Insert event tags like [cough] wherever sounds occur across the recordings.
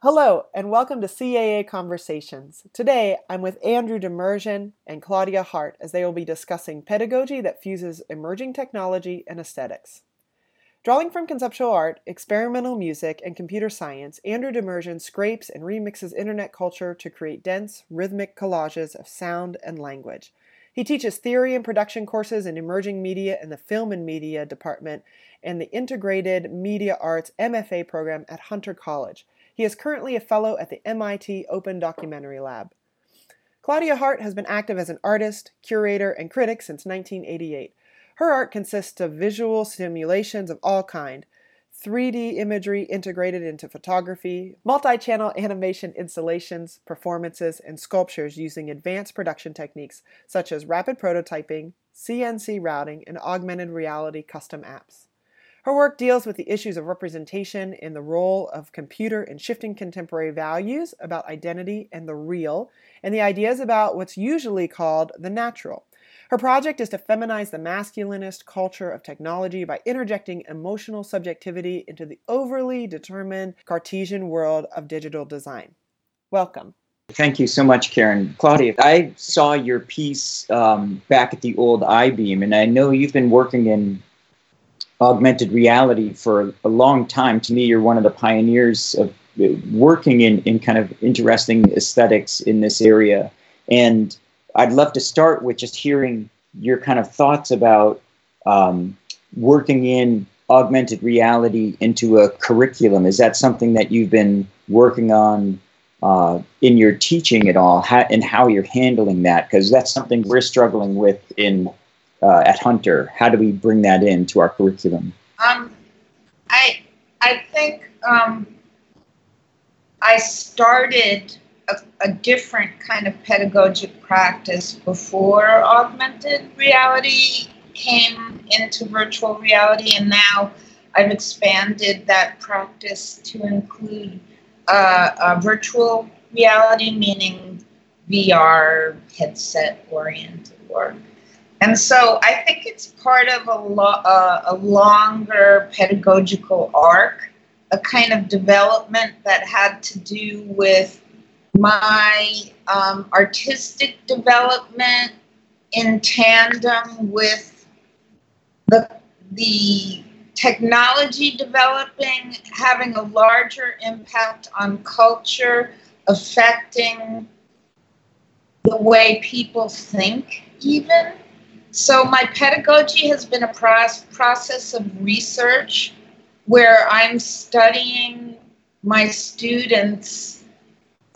Hello, and welcome to CAA Conversations. Today, I'm with Andrew Demirjian and Claudia Hart as they will be discussing pedagogy that fuses emerging technology and aesthetics. Drawing from conceptual art, experimental music, and computer science, Andrew Demirjian scrapes and remixes internet culture to create dense, rhythmic collages of sound and language. He teaches theory and production courses in emerging media in the Film and Media Department and the Integrated Media Arts MFA program at Hunter College. He is currently a fellow at the MIT Open Documentary Lab. Claudia Hart has been active as an artist, curator, and critic since 1988. Her art consists of visual simulations of all kind, 3D imagery integrated into photography, multi-channel animation installations, performances, and sculptures using advanced production techniques such as rapid prototyping, CNC routing, and augmented reality custom apps. Her work deals with the issues of representation and the role of computer in shifting contemporary values about identity and the real, and the ideas about what's usually called the natural. Her project is to feminize the masculinist culture of technology by interjecting emotional subjectivity into the overly determined Cartesian world of digital design. Welcome. Thank you so much, Karen. Claudia, I saw your piece um, back at the old Eyebeam, and I know you've been working in augmented reality for a long time. To me, you're one of the pioneers of working in, in kind of interesting aesthetics in this area. And I'd love to start with just hearing your kind of thoughts about um, working in augmented reality into a curriculum. Is that something that you've been working on uh, in your teaching at all, how, and how you're handling that? Because that's something we're struggling with in uh, at Hunter? How do we bring that into our curriculum? Um, I I think um, I started a, a, different kind of pedagogic practice before augmented reality came into virtual reality, and now I've expanded that practice to include uh, virtual reality, meaning VR headset oriented work. And so I think it's part of a, lo- uh, a longer pedagogical arc, a kind of development that had to do with my um, artistic development in tandem with the, the technology developing, having a larger impact on culture, affecting the way people think, even. So, my pedagogy has been a process of research where I'm studying my students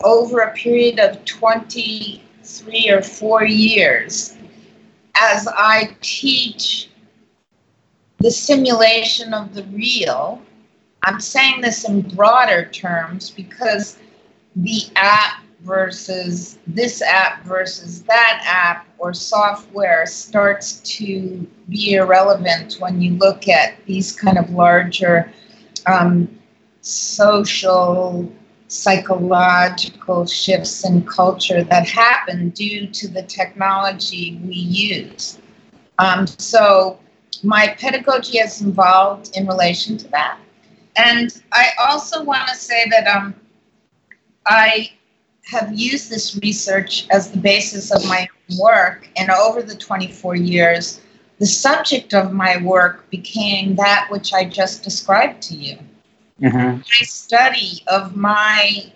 over a period of 23 or 4 years as I teach the simulation of the real. I'm saying this in broader terms because the app versus this app versus that app or software starts to be irrelevant when you look at these kind of larger um, social psychological shifts in culture that happen due to the technology we use. Um, so my pedagogy is involved in relation to that. And i also want to say that um, i have used this research as the basis of my work, and over the 24 years, the subject of my work became that which I just described to you. Mm-hmm. My study of my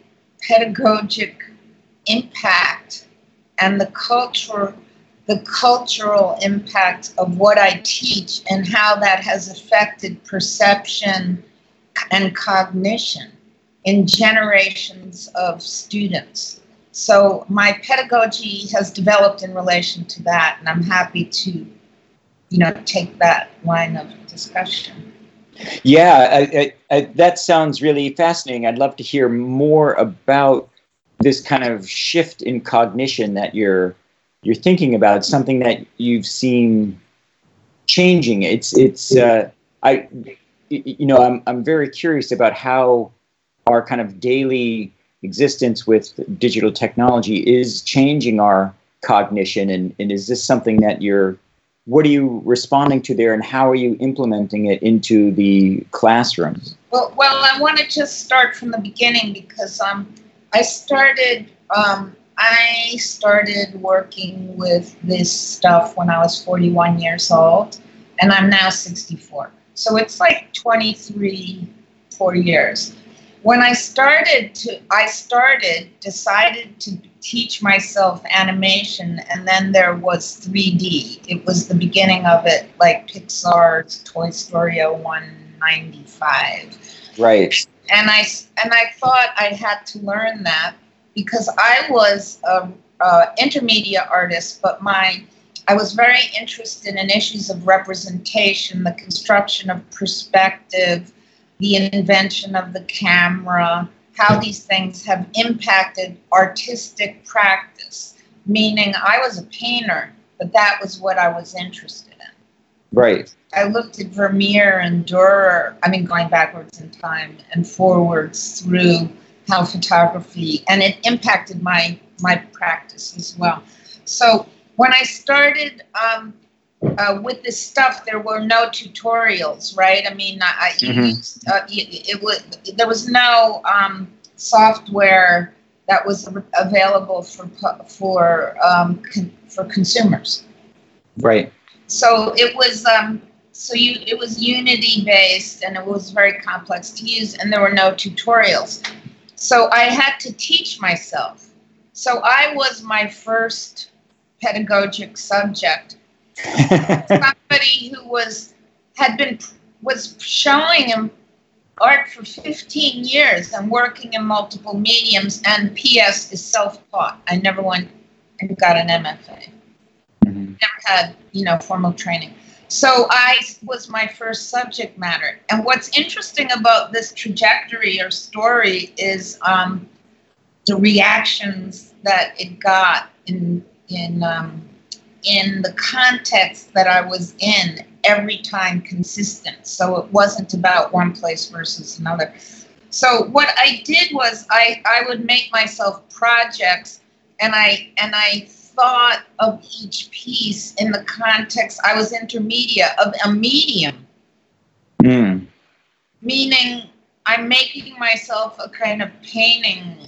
pedagogic impact and the culture the cultural impact of what I teach and how that has affected perception and cognition in generations of students. So my pedagogy has developed in relation to that, and I'm happy to, you know, take that line of discussion. Yeah, I, I, that sounds really fascinating. I'd love to hear more about this kind of shift in cognition that you're you're thinking about. Something that you've seen changing. It's it's uh, I you know I'm I'm very curious about how our kind of daily existence with digital technology is changing our cognition and, and is this something that you're what are you responding to there, and how are you implementing it into the classrooms? Well, well, I want to just start from the beginning because um, I started um, I started working with this stuff when I was 41 years old, and I'm now 64. So it's like 23, four years. When I started to, I started, decided to teach myself animation, and then there was 3D. It was the beginning of it, like Pixar's Toy Story 195. Right. And I, and I thought I had to learn that because I was a, a intermediate artist, but my I was very interested in issues of representation, the construction of perspective, the invention of the camera, how these things have impacted artistic practice. Meaning, I was a painter, but that was what I was interested in. Right. I looked at Vermeer and Dürer, I mean, going backwards in time and forwards through how photography, and it impacted my my practice as well. So when I started um, uh, with this stuff, there were no tutorials, right? I mean, I, mm-hmm. uh, it, it, was there was no um, software that was available for for um, con- for consumers. Right. So it was um, so you it was Unity based, and it was very complex to use, and there were no tutorials. So I had to teach myself. So I was my first pedagogic subject. [laughs] Somebody who was had been was showing him art for 15 years and working in multiple mediums and ps is self-taught i never went and got an mfa mm-hmm. never had you know formal training so I was my first subject matter. And what's interesting about this trajectory or story is um, the reactions that it got in in um, in the context that I was in every time consistent. So it wasn't about one place versus another. So what I did was I, I would make myself projects and I and I thought of each piece in the context, I was intermediate of a medium. Mm. Meaning, I'm making myself a kind of painting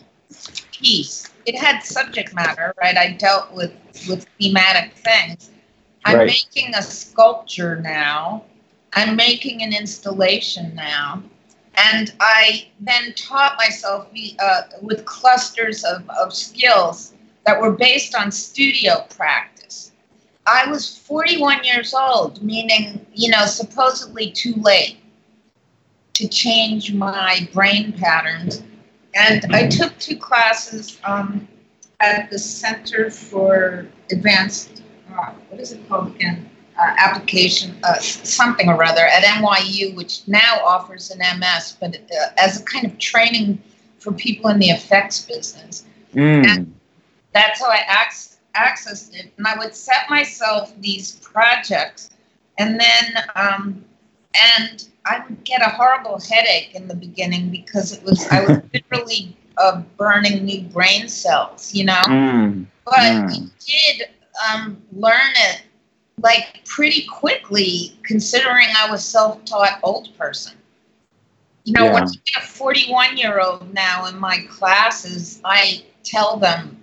piece. It had subject matter, right? I dealt with, with thematic things. I'm right. making a sculpture now. I'm making an installation now. And I then taught myself uh, with clusters of, of skills that were based on studio practice. I was 41 years old, meaning, you know, supposedly too late to change my brain patterns. And I took two classes um, at the Center for Advanced, uh, what is it called again? Uh, application, uh, something or other at NYU, which now offers an MS, but uh, as a kind of training for people in the effects business. Mm. And that's how I ac- accessed it. And I would set myself these projects, and then um, and I would get a horrible headache in the beginning because it was I was [laughs] literally uh, burning new brain cells, you know. Mm. But mm. I did um, learn it like pretty quickly, considering I was self-taught old person. You know, yeah. when I get a 41 year old now in my classes, I tell them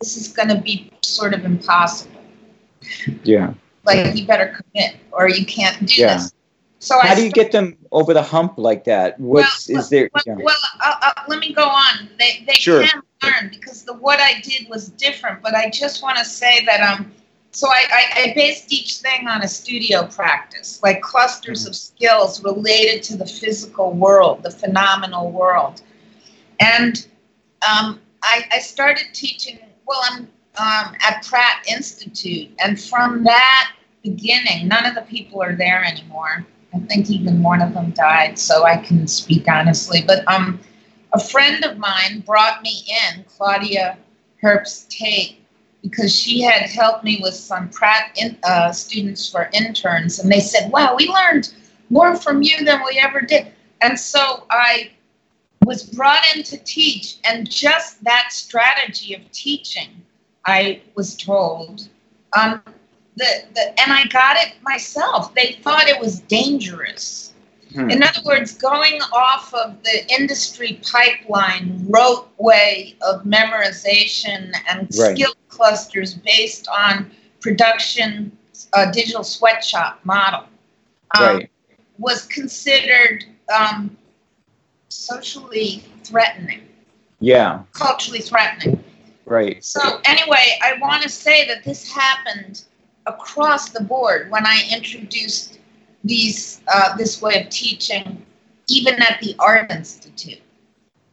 this is going to be sort of impossible. Yeah. Like you better commit, or you can't do yeah. this. So how I do you get them over the hump like that? What's well, is there? Well, yeah. well uh, uh, let me go on. They they sure. can learn because the what I did was different. But I just want to say that um. So I, I, I, based each thing on a studio practice, like clusters mm-hmm. of skills related to the physical world, the phenomenal world, and um, I, I started teaching well, I'm um, at Pratt Institute, and from that beginning, none of the people are there anymore. I think even one of them died, so I can speak honestly. But um, a friend of mine brought me in, Claudia Herbst Tate, because she had helped me with some Pratt in, uh, students for interns, and they said, "Wow, we learned more from you than we ever did." And so I was brought in to teach, and just that strategy of teaching, I was told, um, the, the and I got it myself. They thought it was dangerous. Hmm. In other words, going off of the industry pipeline rote way of memorization and right. skill clusters based on production uh, digital sweatshop model um, right. was considered um, socially threatening. Yeah. Culturally threatening. Right. So anyway, I want to say that this happened across the board when I introduced these uh, this way of teaching, even at the Art Institute,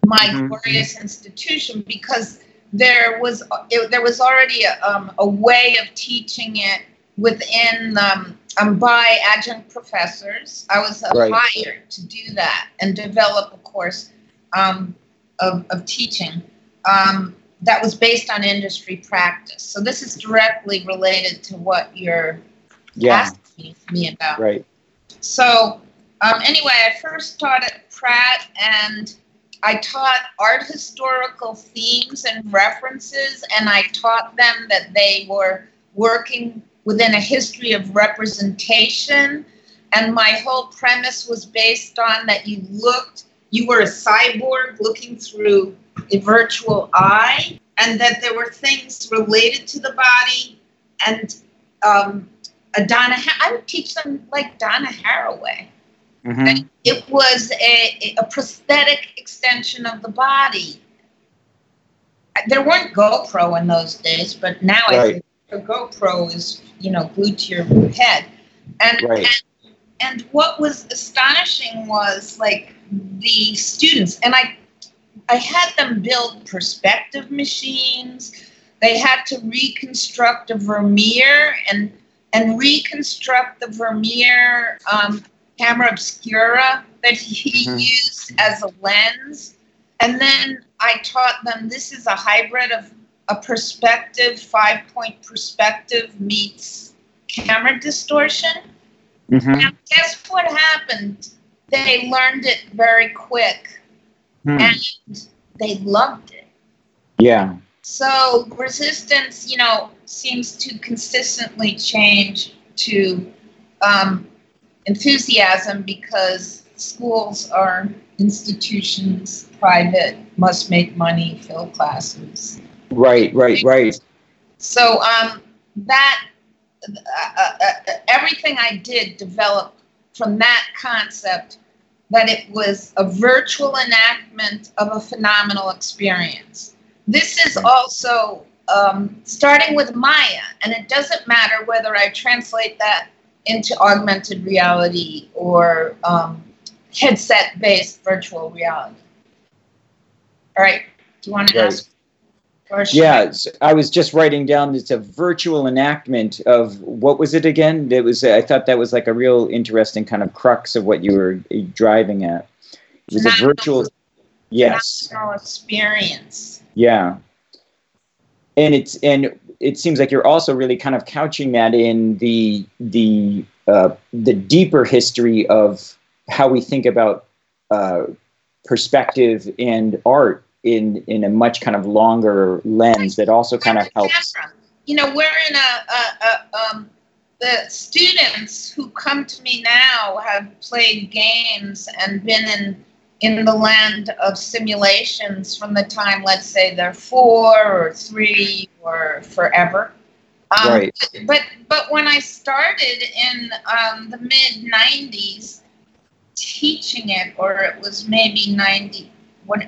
my mm-hmm. glorious institution, because there was it, there was already a, um, a way of teaching it within um, um, by adjunct professors. I was right. hired to do that and develop a course um, of, of teaching um, that was based on industry practice. So this is directly related to what you're yeah. asking me about. Right. So um, anyway, I first taught at Pratt and I taught art historical themes and references, and I taught them that they were working within a history of representation. And my whole premise was based on that you looked, you were a cyborg looking through a virtual eye, and that there were things related to the body. And um, a Donna, I would teach them like Donna Haraway. Mm-hmm. It was a, a prosthetic extension of the body. There weren't GoPro in those days, but now right. I think a GoPro is you know glued to your head and, right. and and what was astonishing was like the students and i i had them build perspective machines they had to reconstruct a vermeer and and reconstruct the vermeer um, camera obscura that he [laughs] mm-hmm. used as a lens and then i taught them this is a hybrid of a perspective, five point perspective meets camera distortion. Mm-hmm. Now, guess what happened? They learned it very quick hmm. and they loved it. Yeah. So resistance, you know, seems to consistently change to um, enthusiasm because schools are institutions, private, must make money, fill classes. Right, right, right. So um, that uh, uh, uh, everything I did developed from that concept that it was a virtual enactment of a phenomenal experience. This is also um, starting with Maya, and it doesn't matter whether I translate that into augmented reality or um, headset based virtual reality. All right, do you want to ask? Yeah, I was just writing down. It's a virtual enactment of what was it again? It was. I thought that was like a real interesting kind of crux of what you were eh, driving at. It was a virtual. Yes. experience. Yeah. And it's and it seems like you're also really kind of couching that in the the uh, the deeper history of how we think about uh, perspective and art in in a much kind of longer lens that also kind of helps. You know, we're in a, a, a um, the students who come to me now have played games and been in in the land of simulations from the time, let's say, they're four or three or forever. Um, right. But but when I started in um, the mid '90s teaching it, or it was maybe '90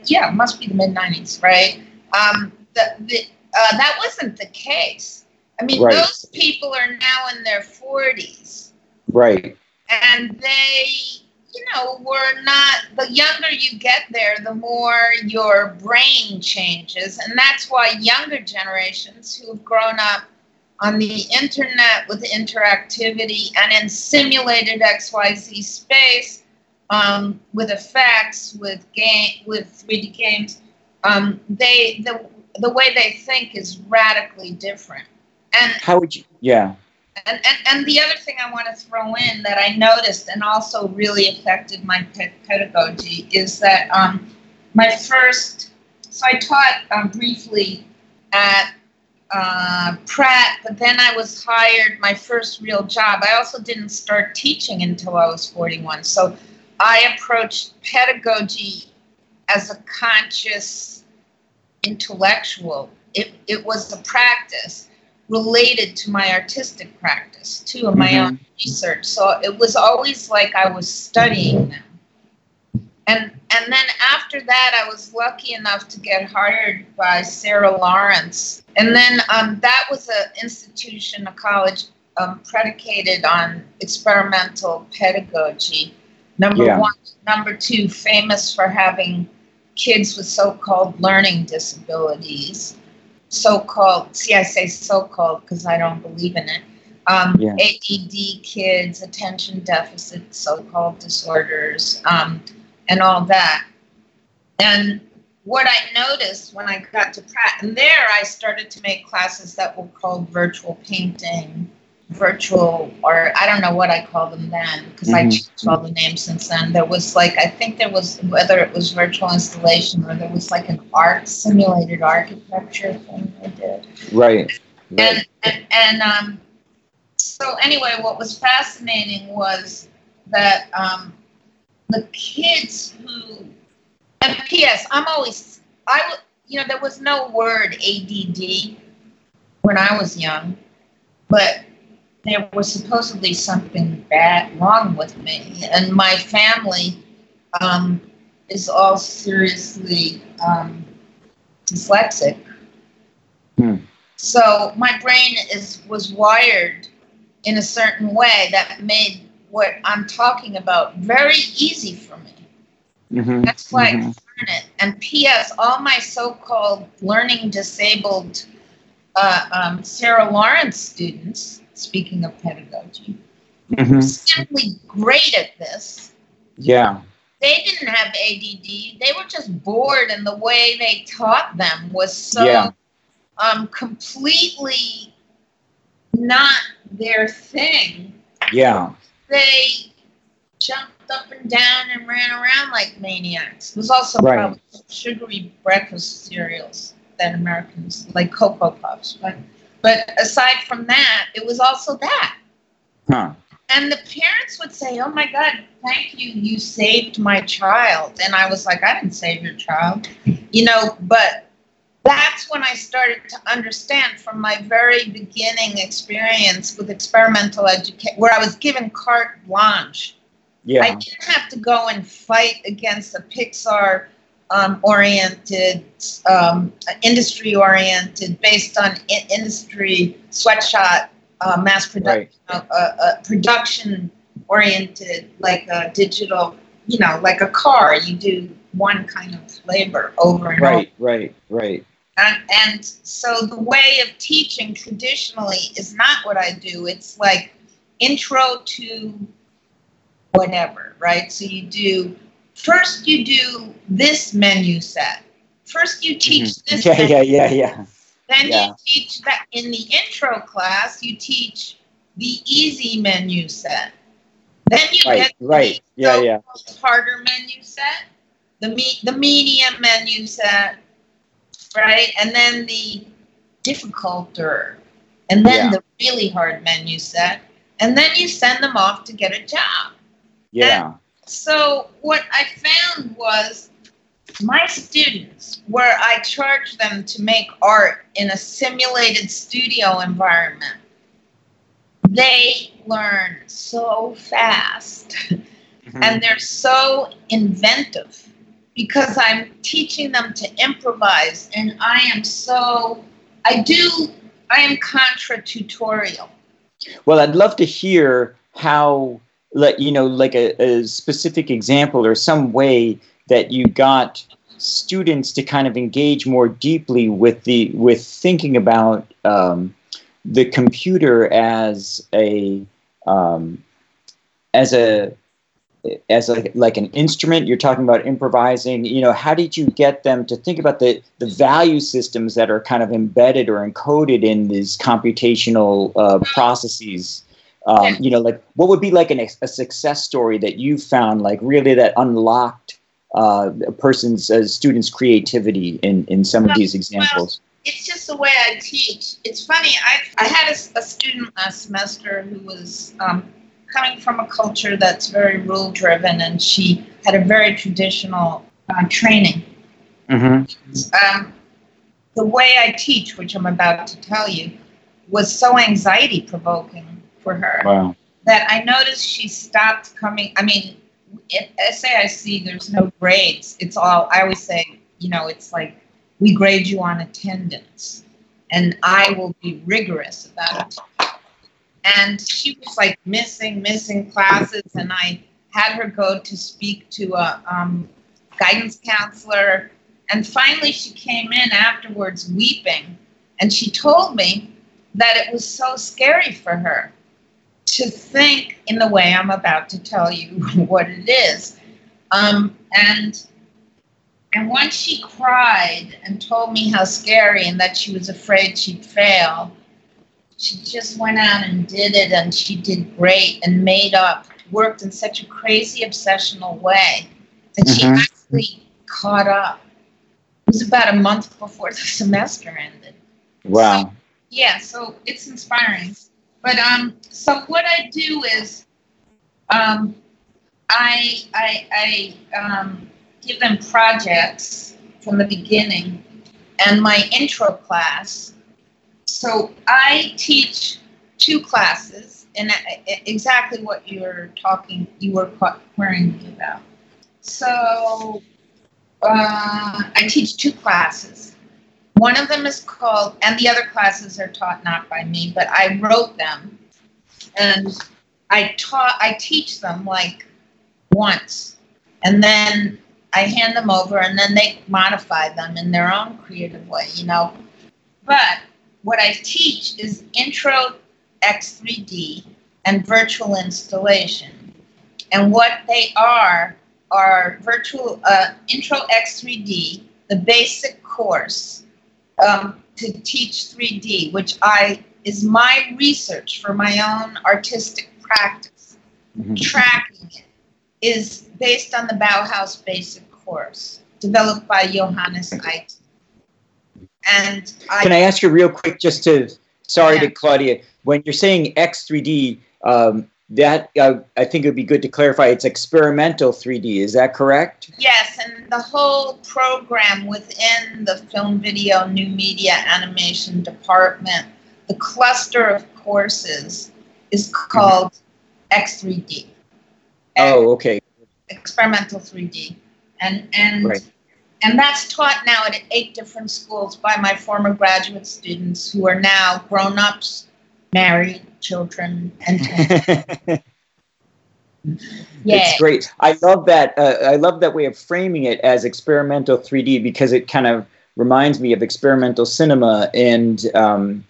yeah, it must be the mid '90s, right? Um, the, the uh, that wasn't the case. I mean, right. those people are now in their 40s, right? And they, you know, were not. The younger you get there, the more your brain changes, and that's why younger generations who have grown up on the internet with interactivity and in simulated XYZ space um, with effects, with game, with 3D games, um, they the the way they think is radically different. And how would you? Yeah. And, and, and the other thing I want to throw in that I noticed and also really affected my pedagogy is that um, my first, so I taught um, briefly at uh, Pratt, but then I was hired my first real job. I also didn't start teaching until I was 41. So I approached pedagogy as a conscious intellectual. It, it was a practice related to my artistic practice, too, and my mm-hmm. own research. So it was always like I was studying them. And and then after that, I was lucky enough to get hired by Sarah Lawrence, and then um, that was an institution, a college um, predicated on experimental pedagogy. Number yeah. one, number two, famous for having kids with so-called learning disabilities. So-called, see, I say so-called because I don't believe in it. Um, yeah. ADD kids, attention deficit, so-called disorders. Um, and all that. And what I noticed when I got to Pratt, and there I started to make classes that were called virtual painting, virtual, or I don't know what I called them then because mm-hmm. I changed all the names since then. There was like, I think there was, whether it was virtual installation or there was like an art, simulated architecture thing I did. Right. right. And, and, and um, so, anyway, what was fascinating was that um, the kids who and ps i'm always i you know there was no word add when i was young but there was supposedly something bad wrong with me and my family um, is all seriously um, dyslexic hmm. so my brain is was wired in a certain way that made what I'm talking about very easy for me. Mm-hmm. That's why mm-hmm. I learn it. And P.S. All my so-called learning disabled uh, um, Sarah Lawrence students, speaking of pedagogy, mm-hmm. simply great at this. Yeah. They didn't have ADD. They were just bored, and the way they taught them was so yeah. um, completely not their thing. Yeah they jumped up and down and ran around like maniacs. It was also right. probably sugary breakfast cereals that Americans like Cocoa Puffs. But but aside from that, it was also that. Huh. And the parents would say, "Oh my God, thank you, you saved my child." And I was like, "I didn't save your child," you know. But that's when I started to understand from my very beginning experience with experimental education, where I was given carte blanche. Yeah. I didn't have to go and fight against a Pixar um, oriented, um, industry oriented, based on in- industry sweatshop, uh, mass production, right. uh, uh, production oriented, like a digital, you know, like a car. You do one kind of labor over and right, over. Right, right, right. And, and so the way of teaching traditionally is not what I do. It's like intro to whatever, right? So you do first you do this menu set. First you teach mm-hmm. this. Yeah, yeah, yeah, yeah. Then yeah. you teach that in the intro class. You teach the easy menu set. Then you right, get right, yeah, yeah, harder menu set, the me- the medium menu set, right? And then the difficulter, and then yeah. the really hard menu set, and then you send them off to get a job. Yeah. And so what I found was my students, where I charged them to make art in a simulated studio environment, they learn so fast mm-hmm. and they're so inventive because I'm teaching them to improvise, and I am so, I do, I am contra tutorial. Well, I'd love to hear how, like, you know, like a, a specific example or some way that you got students to kind of engage more deeply with the with thinking about um, the computer as a um, as a as a, like an instrument. You're talking about improvising. You know how did you get them to think about the the value systems that are kind of embedded or encoded in these computational uh, processes um, you know like what would be like an, a success story that you found like really that unlocked uh, a person's uh, student's creativity in in some well, of these examples well, it's just the way I teach. It's funny. I I had a, a student last semester who was um, coming from a culture that's very rule driven, and she had a very traditional uh, training. Mm-hmm. Um, the way I teach, which I'm about to tell you, was so anxiety provoking for her Wow. that I noticed she stopped coming. I mean, at SAIC, there's no grades. It's all, I always say, you know, it's like we grade you on attendance, and I will be rigorous about it. And she was like missing, missing classes, and I had her go to speak to a um, guidance counselor. And finally, she came in afterwards weeping, and she told me that it was so scary for her to think in the way I'm about to tell you [laughs] what it is. Um, and and once she cried and told me how scary and that she was afraid she'd fail, she just went out and did it and she did great and made up, worked in such a crazy obsessional way that she Mhm. actually caught up. It was about a month before the [laughs] semester ended Wow. yeah so it's inspiring but um so what i do is um i i i um give them projects from the beginning and my intro class. So i teach two classes and I- exactly what you're talking you were querying me about. So uh, i teach two classes one of them is called, and the other classes are taught not by me, but I wrote them, and I taught, I teach them like once, and then I hand them over, and then they modify them in their own creative way, you know. But what I teach is Intro X3D and virtual installation, and what they are are virtual uh, Intro X3D, the basic course um, to teach 3D, which I is my research for my own artistic practice. Mhm. Tracking it is based on the Bauhaus basic course developed by Johannes Itten. And I, Can I ask you real quick, just to sorry Yeah. to Claudia, when you're saying X3D, um, that uh, I think it would be good to clarify. It's experimental 3D. Is that correct? yes, and the whole program within the film, video, new media, animation department, the cluster of courses is called X3D. Oh, okay. experimental 3D, and and Right. and that's taught now at eight different schools by my former graduate students who are now grown-ups, married, children, and [laughs] yeah, It's great. I love that. Uh, I love that way of framing it as experimental 3D because it kind of reminds me of experimental cinema and um,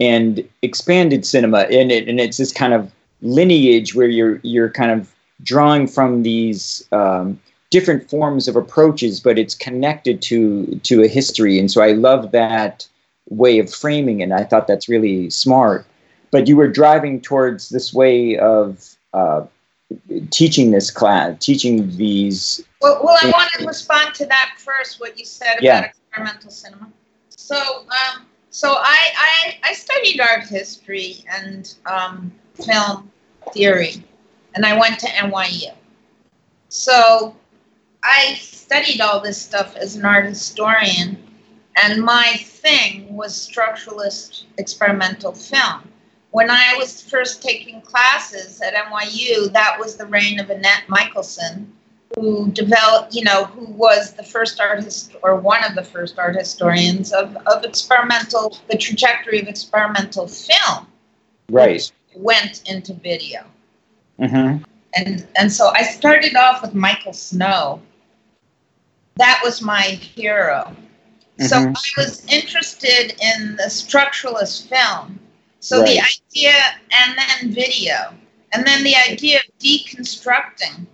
and expanded cinema. And it and it's this kind of lineage where you're you're kind of drawing from these um, different forms of approaches, but it's connected to to a history. And so I love that way of framing it. And I thought that's really smart. But you were driving towards this way of uh, teaching this class, teaching these. Well, well, I want to respond to that first. What you said about Yeah. experimental cinema. So, um, so I, I I studied art history and um, film theory, and I went to NYU. So, I studied all this stuff as an art historian, and my thing was structuralist experimental film. When I was first taking classes at NYU, that was the reign of Annette Michelson, who developed, you know, who was the first art hist- or one of the first art historians of, of experimental, the trajectory of experimental film Right. went into video. Mm-hmm. And, and so I started off with Michael Snow. That was my hero. So Mhm. I was interested in the structuralist film. So the idea, and then video, and then the idea of deconstructing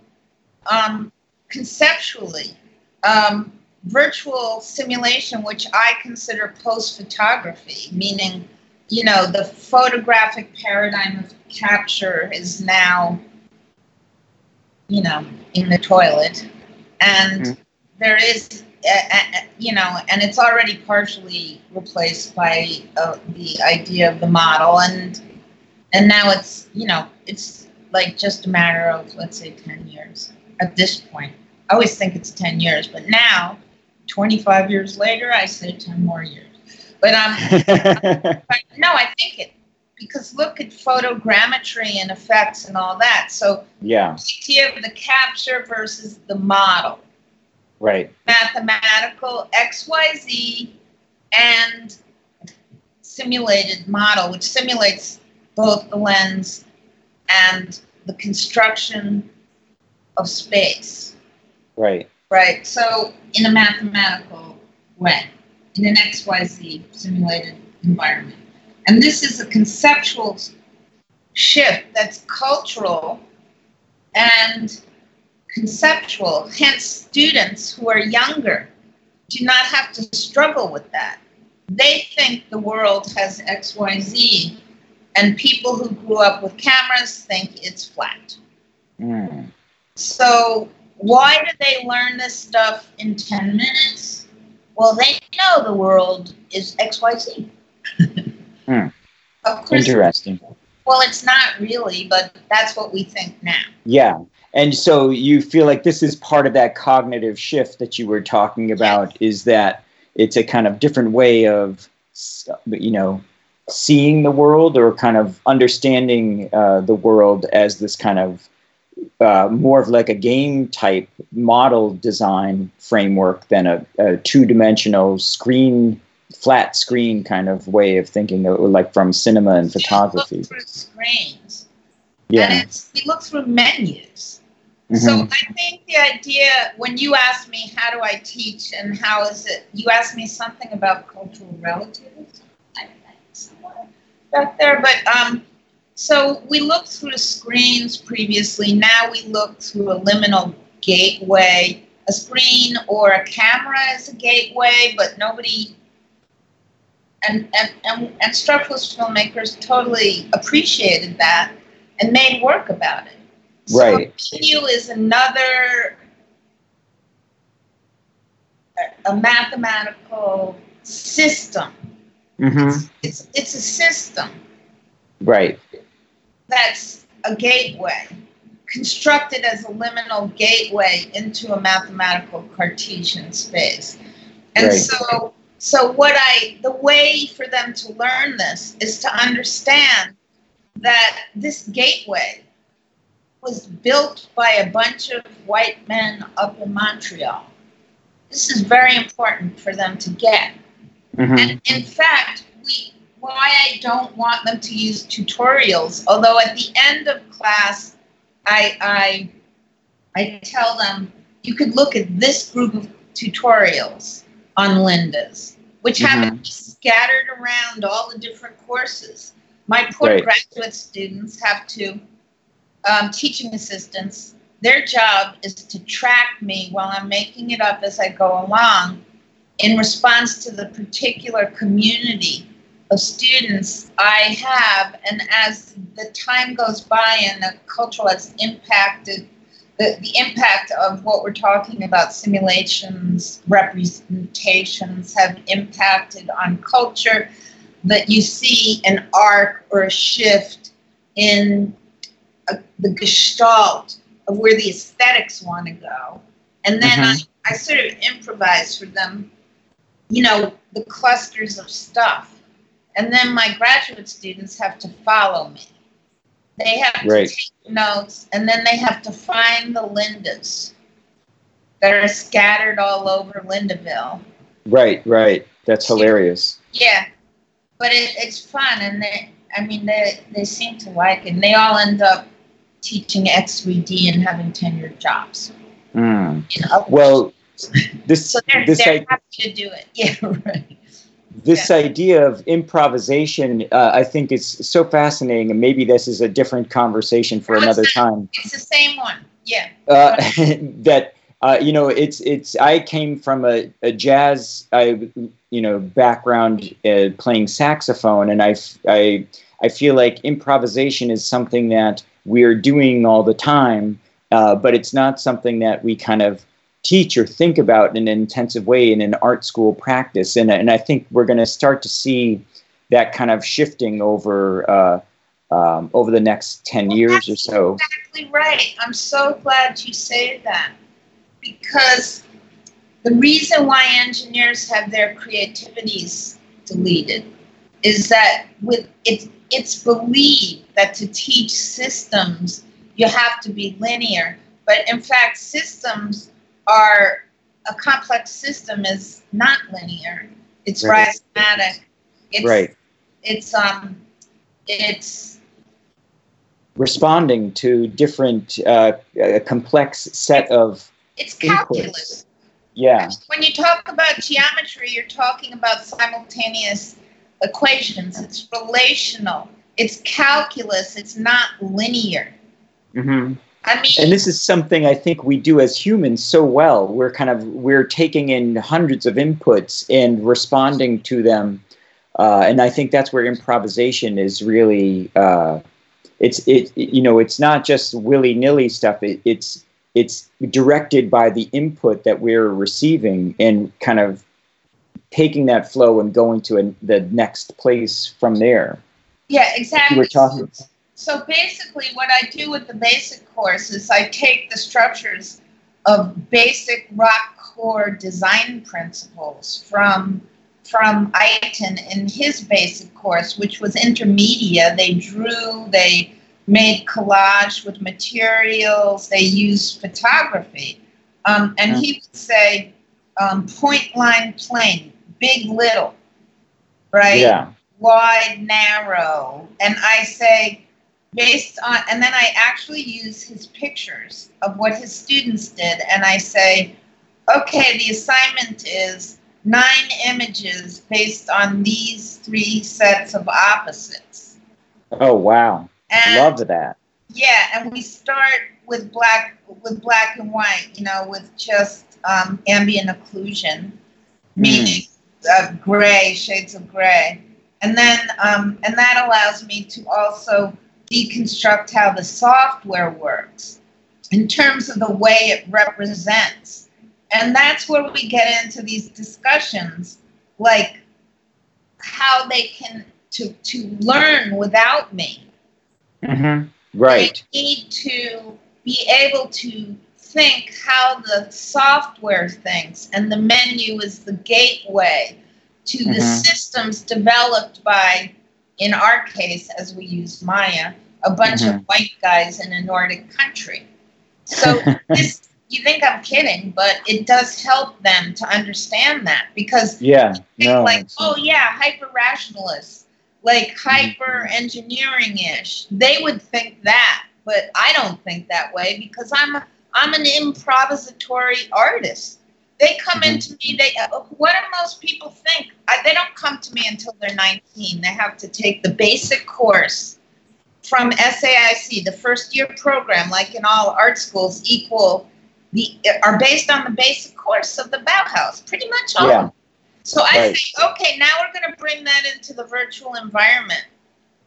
um, conceptually um, virtual simulation, which I consider post photography, meaning, you know, the photographic paradigm of capture is now, you know, in the toilet. And Mhm. there is you know, and it's already partially replaced by uh, the idea of the model, and and now it's you know it's like just a matter of let's say ten years at this point. I always think it's ten years, but now, twenty five years later, I say ten more years. But um, [laughs] but no, I think it because look at photogrammetry and effects and all that. So yeah, the idea of the capture versus the model right. Mathematical xyz and simulated model which simulates both the lens and the construction of space. Right. Right so in a mathematical way in an xyz simulated environment. And this is a conceptual shift that's cultural and conceptual. Hence, students who are younger do not have to struggle with that. They think the world has XYZ, and people who grew up with cameras think it's flat. Mm. So, why do they learn this stuff in 10 minutes? Well, they know the world is XYZ. mm. Of course. Interesting. Well, it's not really, but that's what we think now. Yeah. And so you feel like this is part of that cognitive shift that you were talking about is that it's a kind of different way of, you know, seeing the world or kind of understanding uh, the world as this kind of uh, more of like a game type model design framework than a, a two dimensional screen, flat screen kind of way of thinking, like from cinema and photography. screens. Yeah. And it's, we look through menus. Mm-hmm. So I think the idea when you asked me how do I teach and how is it, you asked me something about cultural relativism. I think somewhere back there, but um, so we looked through screens previously. Now we look through a liminal gateway. A screen or a camera is a gateway, but nobody and and and, and structuralist filmmakers totally appreciated that and made work about it. So right. menu is another a mathematical system. Mm-hmm. It's, it's a system. Right. That's a gateway, constructed as a liminal gateway into a mathematical Cartesian space. And right. so so what I the way for them to learn this is to understand that this gateway was built by a bunch of white men up in Montreal. This is very important for them to get. Mm-hmm. And in fact, we why I don't want them to use tutorials, although at the end of class I I I tell them you could look at this group of tutorials on Lynda's, which mm-hmm. happen to be scattered around all the different courses. My poor right. graduate students have to um, teaching assistants, their job is to track me while I'm making it up as I go along in response to the particular community of students I have. And as the time goes by and the culture has impacted, the, the impact of what we're talking about, simulations, representations, have impacted on culture, that you see an arc or a shift in the gestalt of where the aesthetics want to go. And then mm-hmm. I, I sort of improvise for them, you know, the clusters of stuff. And then my graduate students have to follow me. They have right. to take notes, and then they have to find the Lyndas that are scattered all over Lindaville. Right, right. That's hilarious. Yeah, but it, it's fun, and they, I mean, they they seem to like it. And they all end up teaching X3D and having tenured jobs. Mm. You know? Well, this so they're, this they're happy to do it. [laughs] Yeah, right. This yeah. idea of improvisation, uh, I think, is so fascinating, and maybe this is a different conversation for no, another it's time. It's the same one, yeah. Uh, [laughs] that uh, you know, it's it's. I came from a, a jazz, I you know, background uh, playing saxophone, and I I I feel like improvisation is something that we're doing all the time, uh, but it's not something that we kind of teach or think about in an intensive way in an art school practice. And, and I think we're going to start to see that kind of shifting over uh, um, over the next 10 well, years or so. Exactly right. I'm so glad you say that because the reason why engineers have their creativities deleted is that with it's it's believed that to teach systems you have to be linear. But in fact systems are a complex system is not linear. It's right. rhizomatic it's right. it's um it's responding to different uh, a complex set of it's calculus. Inputs. yeah. When you talk about geometry you're talking about simultaneous equations it's relational it's calculus it's not linear mm-hmm. I mean, and this is something I think we do as humans so well. We're kind of we're taking in hundreds of inputs and responding to them, uh, and I think that's where improvisation is really. Uh, it's it you know it's not just willy nilly stuff. It, it's it's directed by the input that we're receiving and kind of taking that flow and going to a, the next place from there. Yeah, exactly. We're talking so basically, what I do with the basic course is I take the structures of basic rock core design principles from from Itten in his basic course, which was intermedia. They drew, they made collage with materials, they used photography. Um, and he would say um, point, line, plane, big, little, right? Yeah. Wide, narrow. And I say, based on, and then I actually use his pictures of what his students did, and I say, okay, the assignment is nine images based on these three sets of opposites. Oh wow! And, Love that. Yeah, and we start with black with black and white, you know, with just um, ambient occlusion, meaning mm. Uh, gray shades of gray, and then um, and that allows me to also deconstruct how the software works in terms of the way it represents. And that's where we get into these discussions like how they can to to learn without me. Mm-hmm. Right. They need to be able to think how the software thinks, and the menu is the gateway to mm-hmm. the systems developed by in our case, as we use Maya, a bunch mm-hmm. of white guys in a Nordic country. So [laughs] this, you think I'm kidding, but it does help them to understand that because yeah, no, like oh yeah, hyper rationalists, like mm-hmm. hyper engineering ish. They would think that, but I don't think that way because I'm a, I'm an improvisatory artist. They come mm-hmm. into me. They uh, what do most people think? I, they don't come to me until they're 19. They have to take the basic course from SAIC, the first year program, like in all art schools, equal the are based on the basic course of the Bauhaus, pretty much all. Yeah. So I right. say, okay, now we're going to bring that into the virtual environment.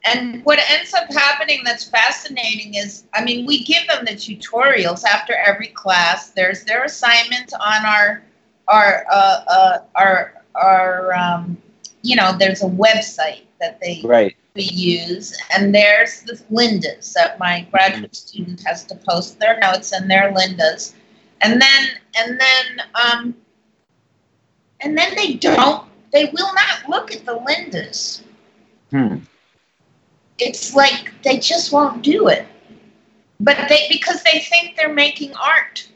And what ends up happening that's fascinating is, I mean, we give them the tutorials after every class. There's their assignment on our our uh, uh, our our um, you know, there's a website that they right. we use, and there's the Lyndas that my graduate mm-hmm. student has to post their notes and their Lyndas and then and then um, and then they don't. They will not look at the Lyndas Hmm it's like they just won't do it. But they because they think they're making art.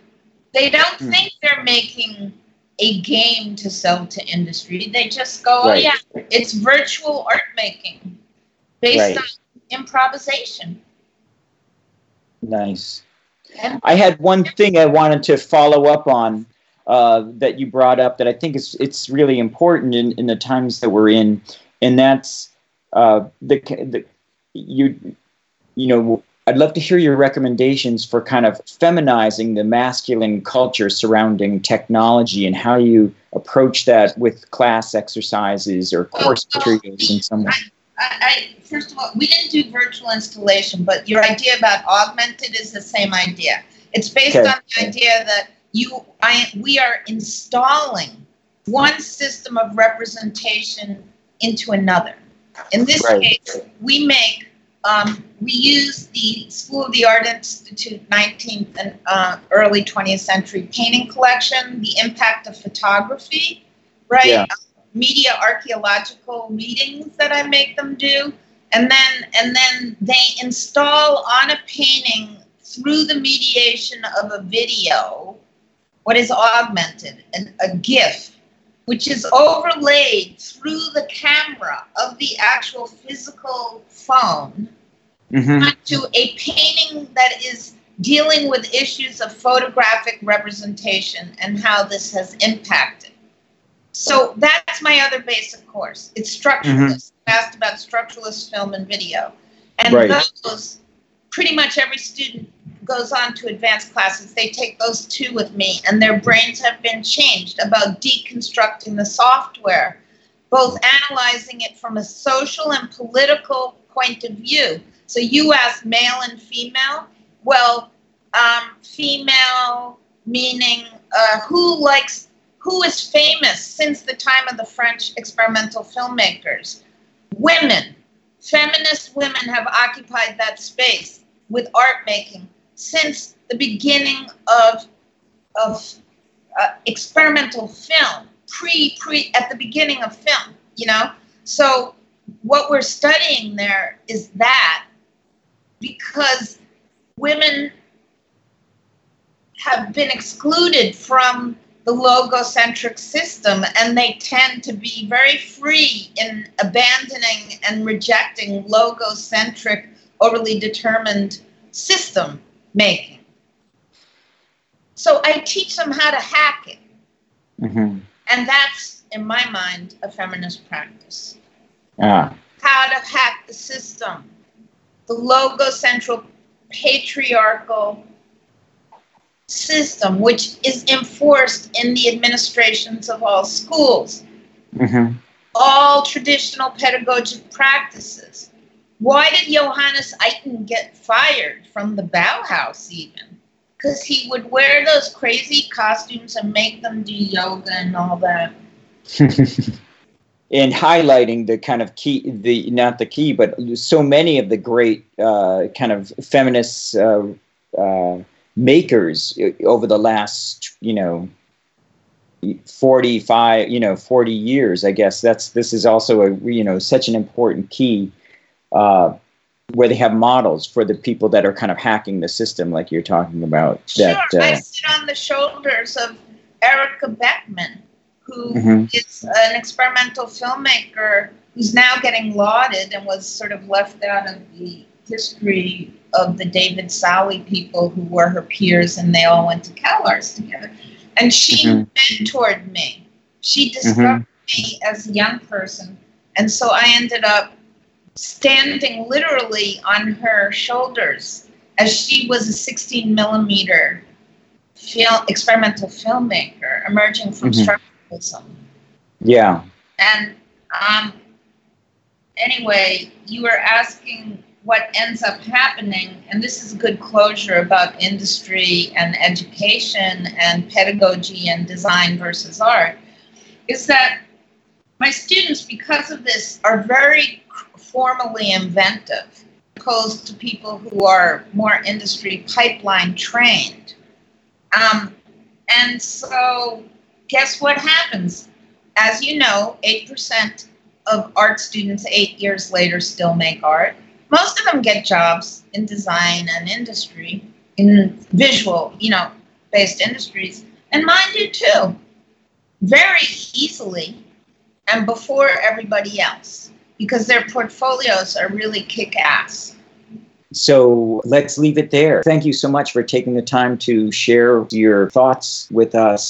They don't mm. think they're making a game to sell to industry. They just go, oh, right. "Oh yeah, it's virtual art making based right. on improvisation." Nice. And- I had one thing I wanted to follow up on uh, that you brought up that I think is it's really important in, in the times that we're in, and that's uh, the, the you you know I'd love to hear your recommendations for kind of feminizing the masculine culture surrounding technology and how you approach that with class exercises or course oh, materials in some way. I, I, first of all, we didn't do virtual installation, but your idea about augmented is the same idea. It's based okay. on the idea that you, I, we are installing one system of representation into another. In this right. case, we make um, we use the School of the Art Institute 19th and uh, early 20th century painting collection, the impact of photography, right? Yeah. media archaeological readings that I make them do, and then and then they install on a painting through the mediation of a video what is augmented, an, a GIF which is overlaid through the camera of the actual physical phone mm-hmm. onto a painting that is dealing with issues of photographic representation and how this has impacted. So that's my other basic course. It's structuralist. Mm-hmm. asked about structuralist film and video. And right. those, pretty much every student goes on to advanced classes, they take those two with me, and their brains have been changed about deconstructing the software, both analyzing it from a social and political point of view. So you asked male and female. Well, um, female meaning uh, who likes, who is famous since the time of the French experimental filmmakers? Women. Feminist women have occupied that space with art making since the beginning of of uh, experimental film, pre pre at the beginning of film. You know, so what we're studying there is that because women have been excluded from the logocentric system and they tend to be very free in abandoning and rejecting logocentric overly determined system making. So I teach them how to hack it. Mm-hmm. And that's, in my mind, a feminist practice. Ah. How to hack the system, the logocentric patriarchal system, which is enforced in the administrations of all schools. Mm-hmm. All traditional pedagogic practices. Why did Johannes Itten get fired from the Bauhaus even? Because he would wear those crazy costumes and make them do yoga and all that. [laughs] and highlighting the kind of key, the not the key, but so many of the great uh, kind of feminist uh, uh, makers over the last, you know, 45 you know 40 years i guess that's this is also a you know such an important key uh, where they have models for the people that are kind of hacking the system, like you're talking about. That, sure, uh, I sit on the shoulders of Erica Beckman, who mm-hmm. is an experimental filmmaker who's now getting lauded and was sort of left out of the history of the David Salle people who were her peers and they all went to CalArts together. And she mm-hmm. mentored me. She discovered mm-hmm. me as a young person. And so I ended up standing literally on her shoulders as she was a 16 millimeter film, experimental filmmaker emerging from mm-hmm. structuralism. Yeah. And um, anyway, you were asking what ends up happening, and this is a good closure about industry and education and pedagogy and design versus art, is that my students, because of this, are very formally inventive, opposed to people who are more industry pipeline trained. Um, and so, guess what happens? As you know, 8% of art students eight years later still make art. Most of them get jobs in design and industry, in visual, you know, based industries, and mine do too, very easily and before everybody else because their portfolios are really kick ass. So let's leave it there. Thank you so much for taking the time to share your thoughts with us.